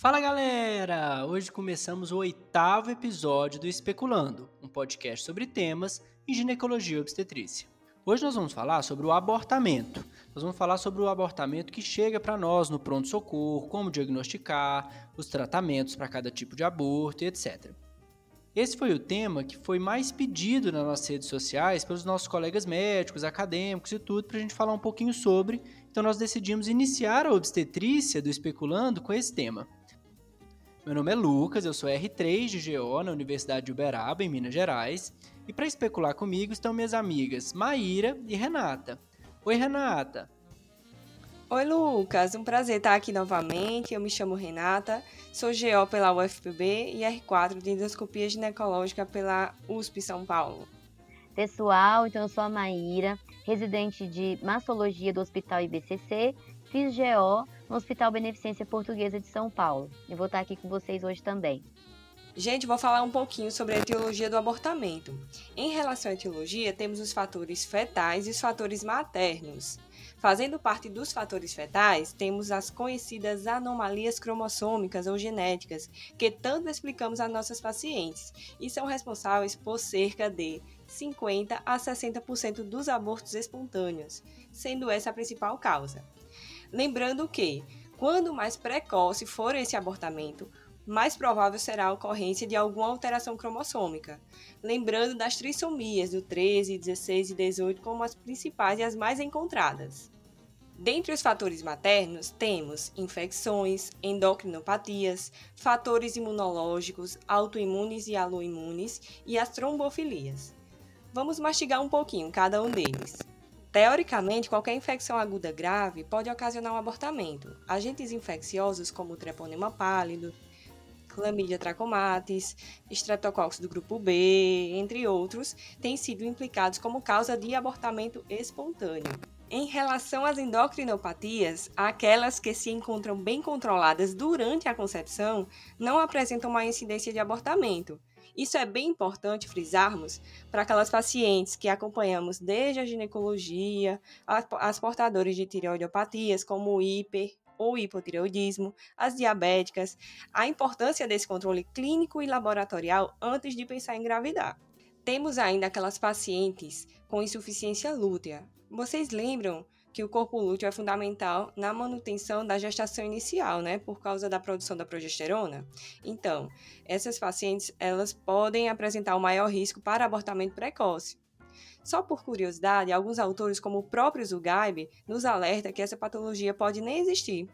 Fala galera! Hoje começamos o oitavo episódio do Especulando, um podcast sobre temas em ginecologia e obstetrícia. Hoje nós vamos falar sobre o abortamento. Nós vamos falar sobre o abortamento que chega para nós no pronto-socorro, como diagnosticar, os tratamentos para cada tipo de aborto e etc. Esse foi o tema que foi mais pedido nas nossas redes sociais pelos nossos colegas médicos, acadêmicos e tudo, para a gente falar um pouquinho sobre. Então nós decidimos iniciar a obstetrícia do Especulando com esse tema. Meu nome é Lucas, eu sou R3 de GO na Universidade de Uberaba, em Minas Gerais. E para especular comigo estão minhas amigas Maíra e Renata. Oi, Renata. Oi, Lucas. Um prazer estar aqui novamente. Eu me chamo Renata, sou GO pela UFPB e R4 de endoscopia ginecológica pela USP São Paulo. Pessoal, então eu sou a Maíra, residente de mastologia do Hospital IBCC, fiz GO no Hospital Beneficência Portuguesa de São Paulo. Eu vou estar aqui com vocês hoje também. Gente, vou falar um pouquinho sobre a etiologia do abortamento. Em relação à etiologia, temos os fatores fetais e os fatores maternos. Fazendo parte dos fatores fetais, temos as conhecidas anomalias cromossômicas ou genéticas, que tanto explicamos a nossas pacientes e são responsáveis por cerca de 50 a 60% dos abortos espontâneos, sendo essa a principal causa. Lembrando que, quando mais precoce for esse abortamento, mais provável será a ocorrência de alguma alteração cromossômica. Lembrando das trissomias do 13, 16 e 18 como as principais e as mais encontradas. Dentre os fatores maternos, temos infecções, endocrinopatias, fatores imunológicos, autoimunes e aloimunes e as trombofilias. Vamos mastigar um pouquinho cada um deles. Teoricamente, qualquer infecção aguda grave pode ocasionar um abortamento. Agentes infecciosos como o treponema pálido, clamídia trachomatis, estreptococcus do grupo B, entre outros, têm sido implicados como causa de abortamento espontâneo. Em relação às endocrinopatias, aquelas que se encontram bem controladas durante a concepção não apresentam uma incidência de abortamento, isso é bem importante frisarmos para aquelas pacientes que acompanhamos desde a ginecologia, as portadoras de tireoidopatias, como o hiper ou hipotireoidismo, as diabéticas, a importância desse controle clínico e laboratorial antes de pensar em engravidar. Temos ainda aquelas pacientes com insuficiência lútea. Vocês lembram que o corpo lúteo é fundamental na manutenção da gestação inicial, né, por causa da produção da progesterona. Então, essas pacientes, elas podem apresentar o maior risco para abortamento precoce. Só por curiosidade, alguns autores, como o próprio Zugaib, nos alerta que essa patologia pode nem existir.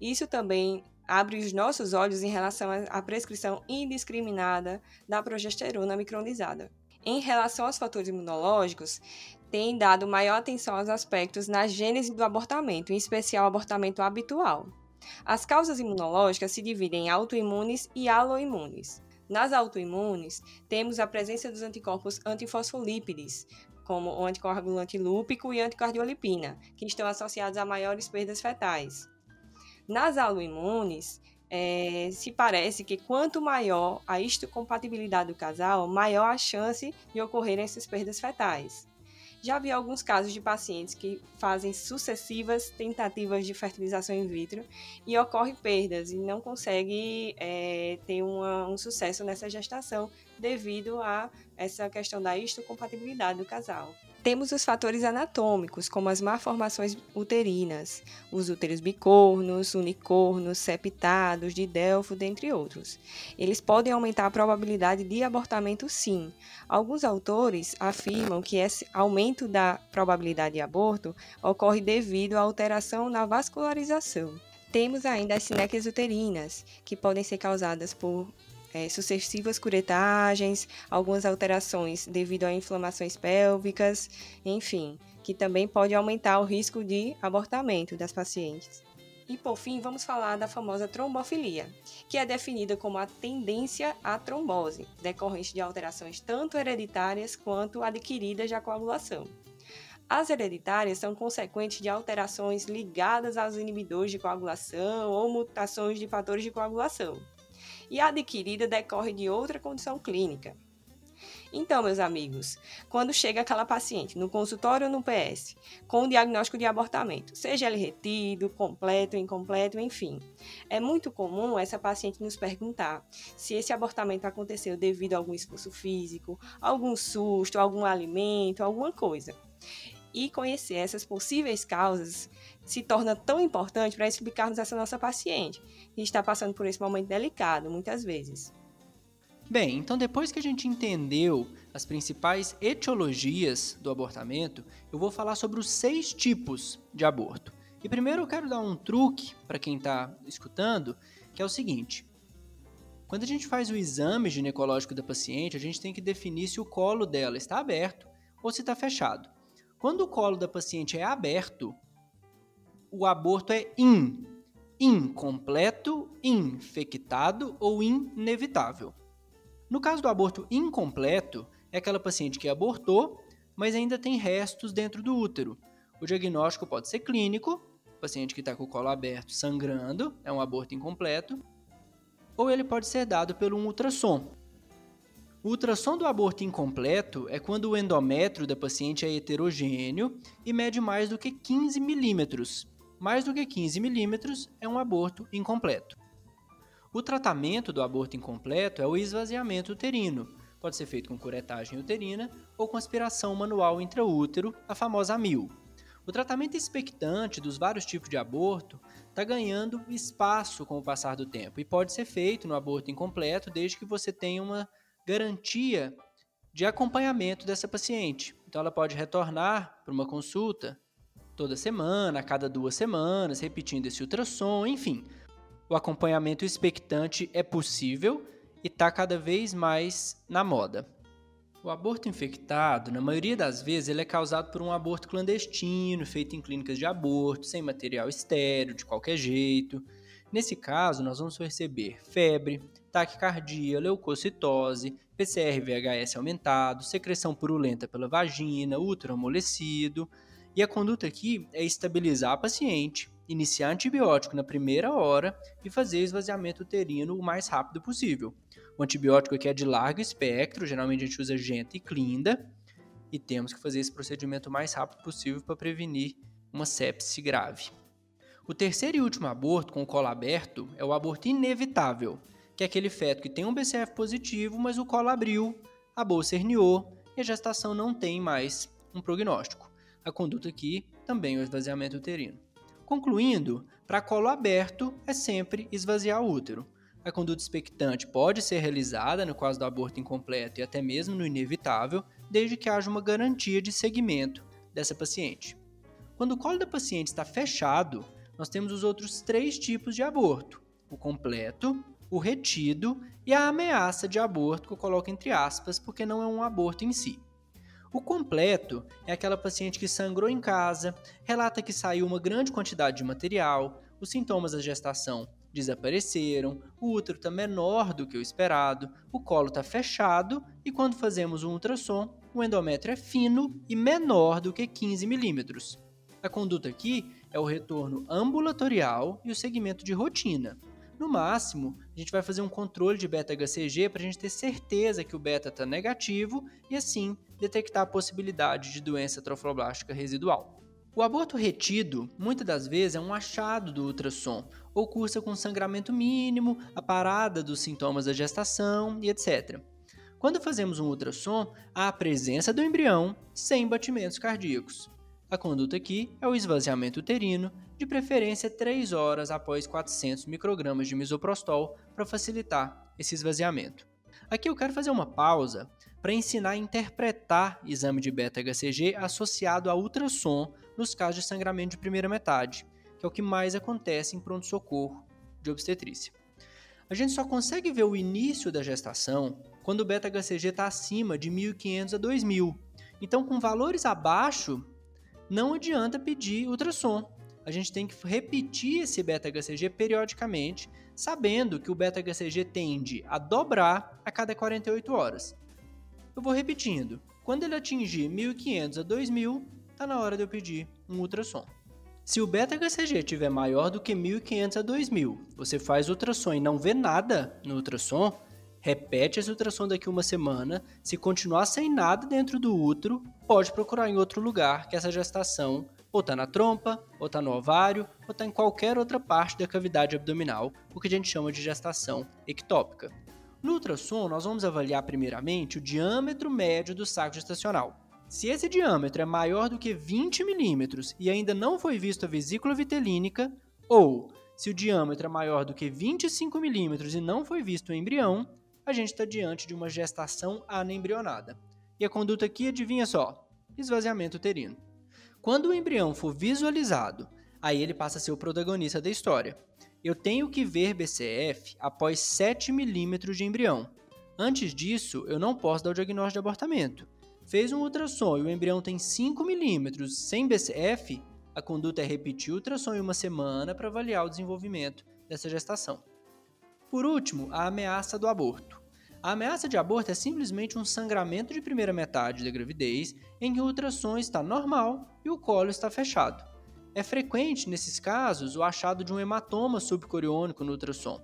Isso também abre os nossos olhos em relação à prescrição indiscriminada da progesterona micronizada. Em relação aos fatores imunológicos, tem dado maior atenção aos aspectos na gênese do abortamento, em especial abortamento habitual. As causas imunológicas se dividem em autoimunes e aloimunes. Nas autoimunes, temos a presença dos anticorpos antifosfolípides, como o anticoagulante lúpico e anticardiolipina, que estão associados a maiores perdas fetais. Nas aloimunes, é, se parece que quanto maior a histocompatibilidade do casal, maior a chance de ocorrerem essas perdas fetais. Já vi alguns casos de pacientes que fazem sucessivas tentativas de fertilização in vitro e ocorrem perdas e não consegue é, ter uma, um sucesso nessa gestação devido a essa questão da histocompatibilidade do casal. Temos os fatores anatômicos, como as malformações uterinas, os úteros bicornos, unicornos, septados, de Delfo, dentre outros. Eles podem aumentar a probabilidade de abortamento, sim. Alguns autores afirmam que esse aumento da probabilidade de aborto ocorre devido à alteração na vascularização. Temos ainda as sinéquias uterinas, que podem ser causadas por é, sucessivas curetagens, algumas alterações devido a inflamações pélvicas, enfim, que também pode aumentar o risco de abortamento das pacientes. E por fim, vamos falar da famosa trombofilia, que é definida como a tendência à trombose, decorrente de alterações tanto hereditárias quanto adquiridas da coagulação. As hereditárias são consequentes de alterações ligadas aos inibidores de coagulação ou mutações de fatores de coagulação e a adquirida decorre de outra condição clínica. Então, meus amigos, quando chega aquela paciente no consultório ou no PS com o diagnóstico de abortamento, seja ele retido, completo, incompleto, enfim, é muito comum essa paciente nos perguntar se esse abortamento aconteceu devido a algum esforço físico, algum susto, algum alimento, alguma coisa. E conhecer essas possíveis causas se torna tão importante para explicarmos essa nossa paciente, que está passando por esse momento delicado, muitas vezes. Bem, então depois que a gente entendeu as principais etiologias do abortamento, eu vou falar sobre os seis tipos de aborto. E primeiro eu quero dar um truque para quem está escutando, que é o seguinte: quando a gente faz o exame ginecológico da paciente, a gente tem que definir se o colo dela está aberto ou se está fechado. Quando o colo da paciente é aberto, o aborto é in, incompleto, infectado ou inevitável. No caso do aborto incompleto, é aquela paciente que abortou, mas ainda tem restos dentro do útero. O diagnóstico pode ser clínico, paciente que está com o colo aberto sangrando, é um aborto incompleto, ou ele pode ser dado pelo um ultrassom. O ultrassom do aborto incompleto é quando o endométrio da paciente é heterogêneo e mede mais do que 15 milímetros. Mais do que 15 milímetros é um aborto incompleto. O tratamento do aborto incompleto é o esvaziamento uterino. Pode ser feito com curetagem uterina ou com aspiração manual intraútero, a famosa AMIL. O tratamento expectante dos vários tipos de aborto está ganhando espaço com o passar do tempo e pode ser feito no aborto incompleto desde que você tenha uma garantia de acompanhamento dessa paciente. Então, ela pode retornar para uma consulta toda semana, a cada duas semanas, repetindo esse ultrassom, enfim o acompanhamento expectante é possível e está cada vez mais na moda. O aborto infectado, na maioria das vezes, ele é causado por um aborto clandestino, feito em clínicas de aborto, sem material estéreo, de qualquer jeito. Nesse caso, nós vamos receber febre, taquicardia, leucocitose, PCR-VHS aumentado, secreção purulenta pela vagina, útero amolecido. E a conduta aqui é estabilizar a paciente, iniciar antibiótico na primeira hora e fazer esvaziamento uterino o mais rápido possível. O antibiótico aqui é de largo espectro, geralmente a gente usa genta e clinda, e temos que fazer esse procedimento o mais rápido possível para prevenir uma sepse grave. O terceiro e último aborto com o colo aberto é o aborto inevitável, que é aquele feto que tem um BCF positivo, mas o colo abriu, a bolsa herniou e a gestação não tem mais um prognóstico. A conduta aqui também é o esvaziamento uterino. Concluindo, para colo aberto é sempre esvaziar o útero. A conduta expectante pode ser realizada no caso do aborto incompleto e até mesmo no inevitável, desde que haja uma garantia de segmento dessa paciente. Quando o colo da paciente está fechado, nós temos os outros três tipos de aborto: o completo, o retido e a ameaça de aborto, que eu coloco entre aspas, porque não é um aborto em si. O completo é aquela paciente que sangrou em casa, relata que saiu uma grande quantidade de material, os sintomas da gestação desapareceram, o útero está menor do que o esperado, o colo está fechado e quando fazemos um ultrassom, o endométrio é fino e menor do que 15 milímetros. A conduta aqui é o retorno ambulatorial e o segmento de rotina. No máximo, a gente vai fazer um controle de beta-HCG para a gente ter certeza que o beta está negativo e assim detectar a possibilidade de doença trofoblástica residual. O aborto retido, muitas das vezes, é um achado do ultrassom, ou cursa com sangramento mínimo, a parada dos sintomas da gestação e etc. Quando fazemos um ultrassom, há a presença do embrião sem batimentos cardíacos. A conduta aqui é o esvaziamento uterino, de preferência 3 horas após 400 microgramas de misoprostol para facilitar esse esvaziamento. Aqui eu quero fazer uma pausa para ensinar a interpretar exame de beta-HCG associado a ultrassom nos casos de sangramento de primeira metade, que é o que mais acontece em pronto-socorro de obstetrícia. A gente só consegue ver o início da gestação quando o beta-HCG está acima de 1.500 a 2.000. Então, com valores abaixo, não adianta pedir ultrassom. A gente tem que repetir esse beta-HCG periodicamente, sabendo que o beta-HCG tende a dobrar a cada 48 horas. Eu vou repetindo. Quando ele atingir 1500 a 2000, está na hora de eu pedir um ultrassom. Se o beta-HCG estiver maior do que 1500 a 2000, você faz ultrassom e não vê nada no ultrassom, Repete esse ultrassom daqui uma semana. Se continuar sem nada dentro do útero, pode procurar em outro lugar que essa gestação ou está na trompa, ou está no ovário, ou está em qualquer outra parte da cavidade abdominal, o que a gente chama de gestação ectópica. No ultrassom, nós vamos avaliar primeiramente o diâmetro médio do saco gestacional. Se esse diâmetro é maior do que 20 milímetros e ainda não foi visto a vesícula vitelínica, ou se o diâmetro é maior do que 25 milímetros e não foi visto o embrião, a gente está diante de uma gestação anembrionada. E a conduta aqui, adivinha só? Esvaziamento uterino. Quando o embrião for visualizado, aí ele passa a ser o protagonista da história. Eu tenho que ver BCF após 7 milímetros de embrião. Antes disso, eu não posso dar o diagnóstico de abortamento. Fez um ultrassom e o embrião tem 5 milímetros sem BCF, a conduta é repetir o ultrassom em uma semana para avaliar o desenvolvimento dessa gestação. Por último, a ameaça do aborto. A ameaça de aborto é simplesmente um sangramento de primeira metade da gravidez em que o ultrassom está normal e o colo está fechado. É frequente, nesses casos, o achado de um hematoma subcoriônico no ultrassom.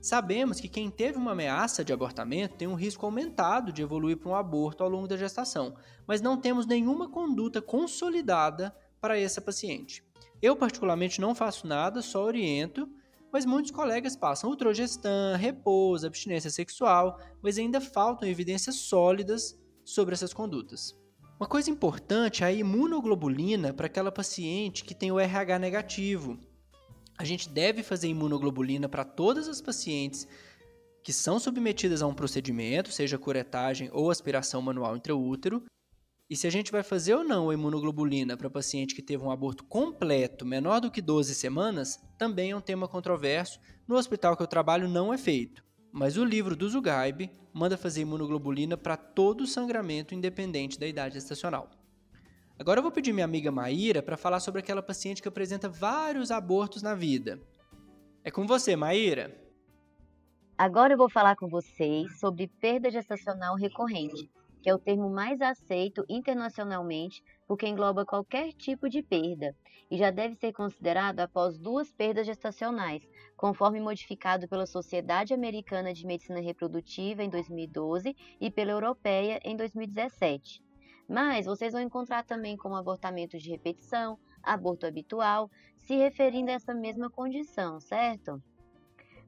Sabemos que quem teve uma ameaça de abortamento tem um risco aumentado de evoluir para um aborto ao longo da gestação, mas não temos nenhuma conduta consolidada para essa paciente. Eu, particularmente, não faço nada, só oriento, mas muitos colegas passam ultrogestan, repouso, abstinência sexual, mas ainda faltam evidências sólidas sobre essas condutas. Uma coisa importante é a imunoglobulina para aquela paciente que tem o RH negativo. A gente deve fazer imunoglobulina para todas as pacientes que são submetidas a um procedimento, seja curetagem ou aspiração manual intraútero. E se a gente vai fazer ou não a imunoglobulina para paciente que teve um aborto completo menor do que 12 semanas, também é um tema controverso. No hospital que eu trabalho não é feito. Mas o livro do Zugaib manda fazer imunoglobulina para todo sangramento independente da idade gestacional. Agora eu vou pedir minha amiga Maíra para falar sobre aquela paciente que apresenta vários abortos na vida. É com você, Maíra. Agora eu vou falar com vocês sobre perda gestacional recorrente, que é o termo mais aceito internacionalmente porque engloba qualquer tipo de perda e já deve ser considerado após duas perdas gestacionais, conforme modificado pela Sociedade Americana de Medicina Reprodutiva em 2012 e pela Europeia em 2017. Mas vocês vão encontrar também como abortamento de repetição, aborto habitual, se referindo a essa mesma condição, certo?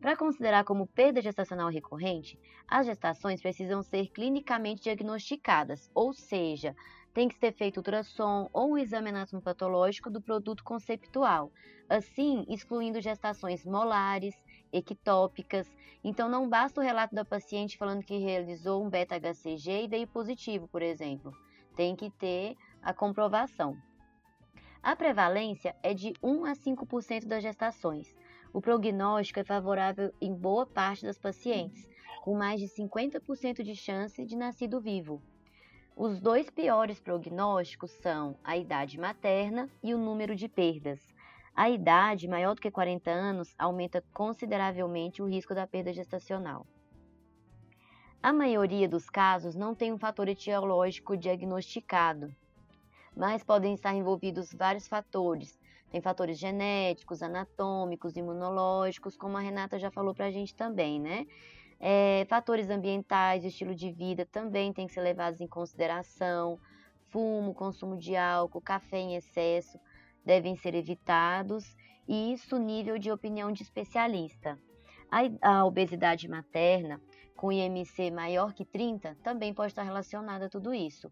Para considerar como perda gestacional recorrente, as gestações precisam ser clinicamente diagnosticadas, ou seja, tem que ser feito ultrassom ou um exame anatomopatológico do produto conceptual, assim excluindo gestações molares, ectópicas. Então não basta o relato da paciente falando que realizou um beta-HCG e veio positivo, por exemplo. Tem que ter a comprovação. A prevalência é de 1 a 5% das gestações. O prognóstico é favorável em boa parte das pacientes, com mais de 50% de chance de nascido vivo. Os dois piores prognósticos são a idade materna e o número de perdas. A idade maior do que 40 anos aumenta consideravelmente o risco da perda gestacional. A maioria dos casos não tem um fator etiológico diagnosticado, mas podem estar envolvidos vários fatores, tem fatores genéticos, anatômicos, imunológicos, como a Renata já falou para a gente também, né? É, fatores ambientais, estilo de vida também tem que ser levados em consideração. Fumo, consumo de álcool, café em excesso devem ser evitados. E isso, nível de opinião de especialista. A, obesidade materna, com IMC maior que 30, também pode estar relacionada a tudo isso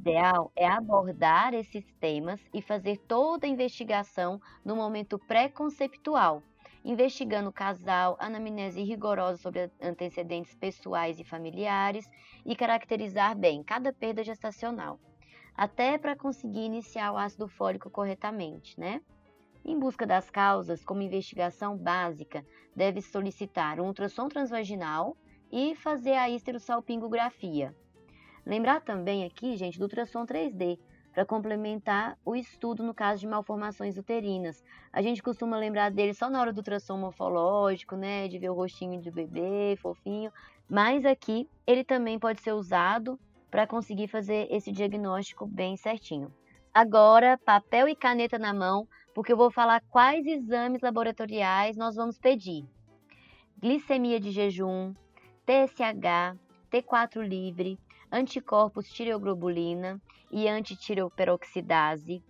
ideal é abordar esses temas e fazer toda a investigação no momento pré-conceptual, investigando o casal, anamnese rigorosa sobre antecedentes pessoais e familiares e caracterizar bem cada perda gestacional, até para conseguir iniciar o ácido fólico corretamente, né? Em busca das causas, como investigação básica, deve solicitar um ultrassom transvaginal e fazer a histerosalpingografia, Lembrar também aqui, gente, do ultrassom 3D, para complementar o estudo no caso de malformações uterinas. A gente costuma lembrar dele só na hora do ultrassom morfológico, né, de ver o rostinho do bebê, fofinho, mas aqui ele também pode ser usado para conseguir fazer esse diagnóstico bem certinho. Agora, papel e caneta na mão, porque eu vou falar quais exames laboratoriais nós vamos pedir. Glicemia de jejum, TSH, T4 livre, anticorpos tireoglobulina e antitireoperoxidase,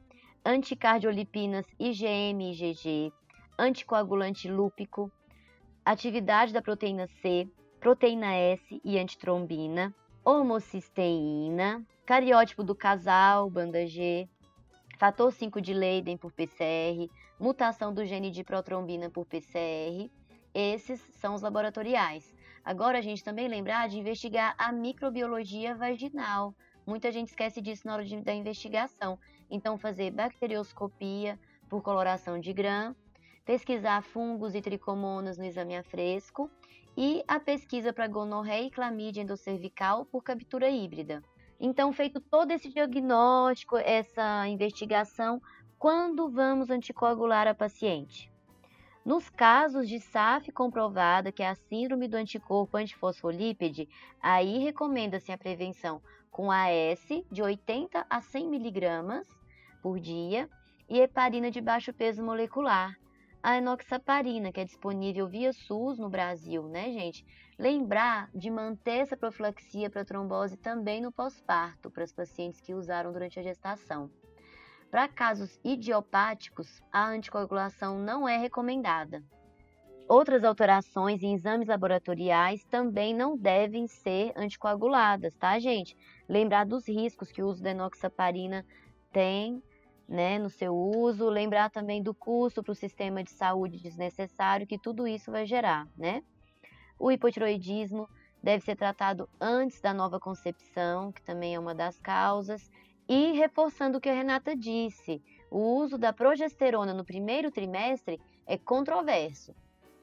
anticardiolipinas IgM e IgG, anticoagulante lúpico, atividade da proteína C, proteína S e antitrombina, homocisteína, cariótipo do casal, banda G, fator 5 de Leiden por PCR, mutação do gene de protrombina por PCR. Esses são os laboratoriais. Agora a gente também lembrar de investigar a microbiologia vaginal. Muita gente esquece disso na hora de, da investigação. Então, fazer bacterioscopia por coloração de Gram, pesquisar fungos e tricomonas no exame a fresco e a pesquisa para gonorreia e clamídia endocervical por captura híbrida. Então, feito todo esse diagnóstico, essa investigação, quando vamos anticoagular a paciente? Nos casos de SAF comprovada, que é a síndrome do anticorpo antifosfolípide, aí recomenda-se a prevenção com AS de 80 a 100 miligramas por dia e heparina de baixo peso molecular, a enoxaparina, que é disponível via SUS no Brasil, né, gente? Lembrar de manter essa profilaxia para trombose também no pós-parto, para as pacientes que usaram durante a gestação. Para casos idiopáticos, a anticoagulação não é recomendada. Outras alterações em exames laboratoriais também não devem ser anticoaguladas, tá, gente? Lembrar dos riscos que o uso da enoxaparina tem né, no seu uso, lembrar também do custo para o sistema de saúde desnecessário que tudo isso vai gerar, né? O hipotiroidismo deve ser tratado antes da nova concepção, que também é uma das causas, e reforçando o que a Renata disse, o uso da progesterona no primeiro trimestre é controverso,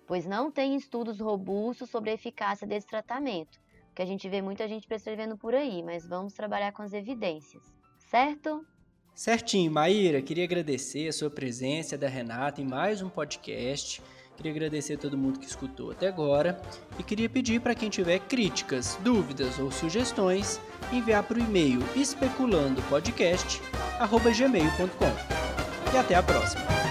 pois não tem estudos robustos sobre a eficácia desse tratamento, que a gente vê muita gente prescrevendo por aí, mas vamos trabalhar com as evidências, certo? Certinho, Maíra, queria agradecer a sua presença da Renata em mais um podcast. Queria agradecer a todo mundo que escutou até agora e queria pedir para quem tiver críticas, dúvidas ou sugestões, enviar para o e-mail especulandopodcast@gmail.com. E até a próxima.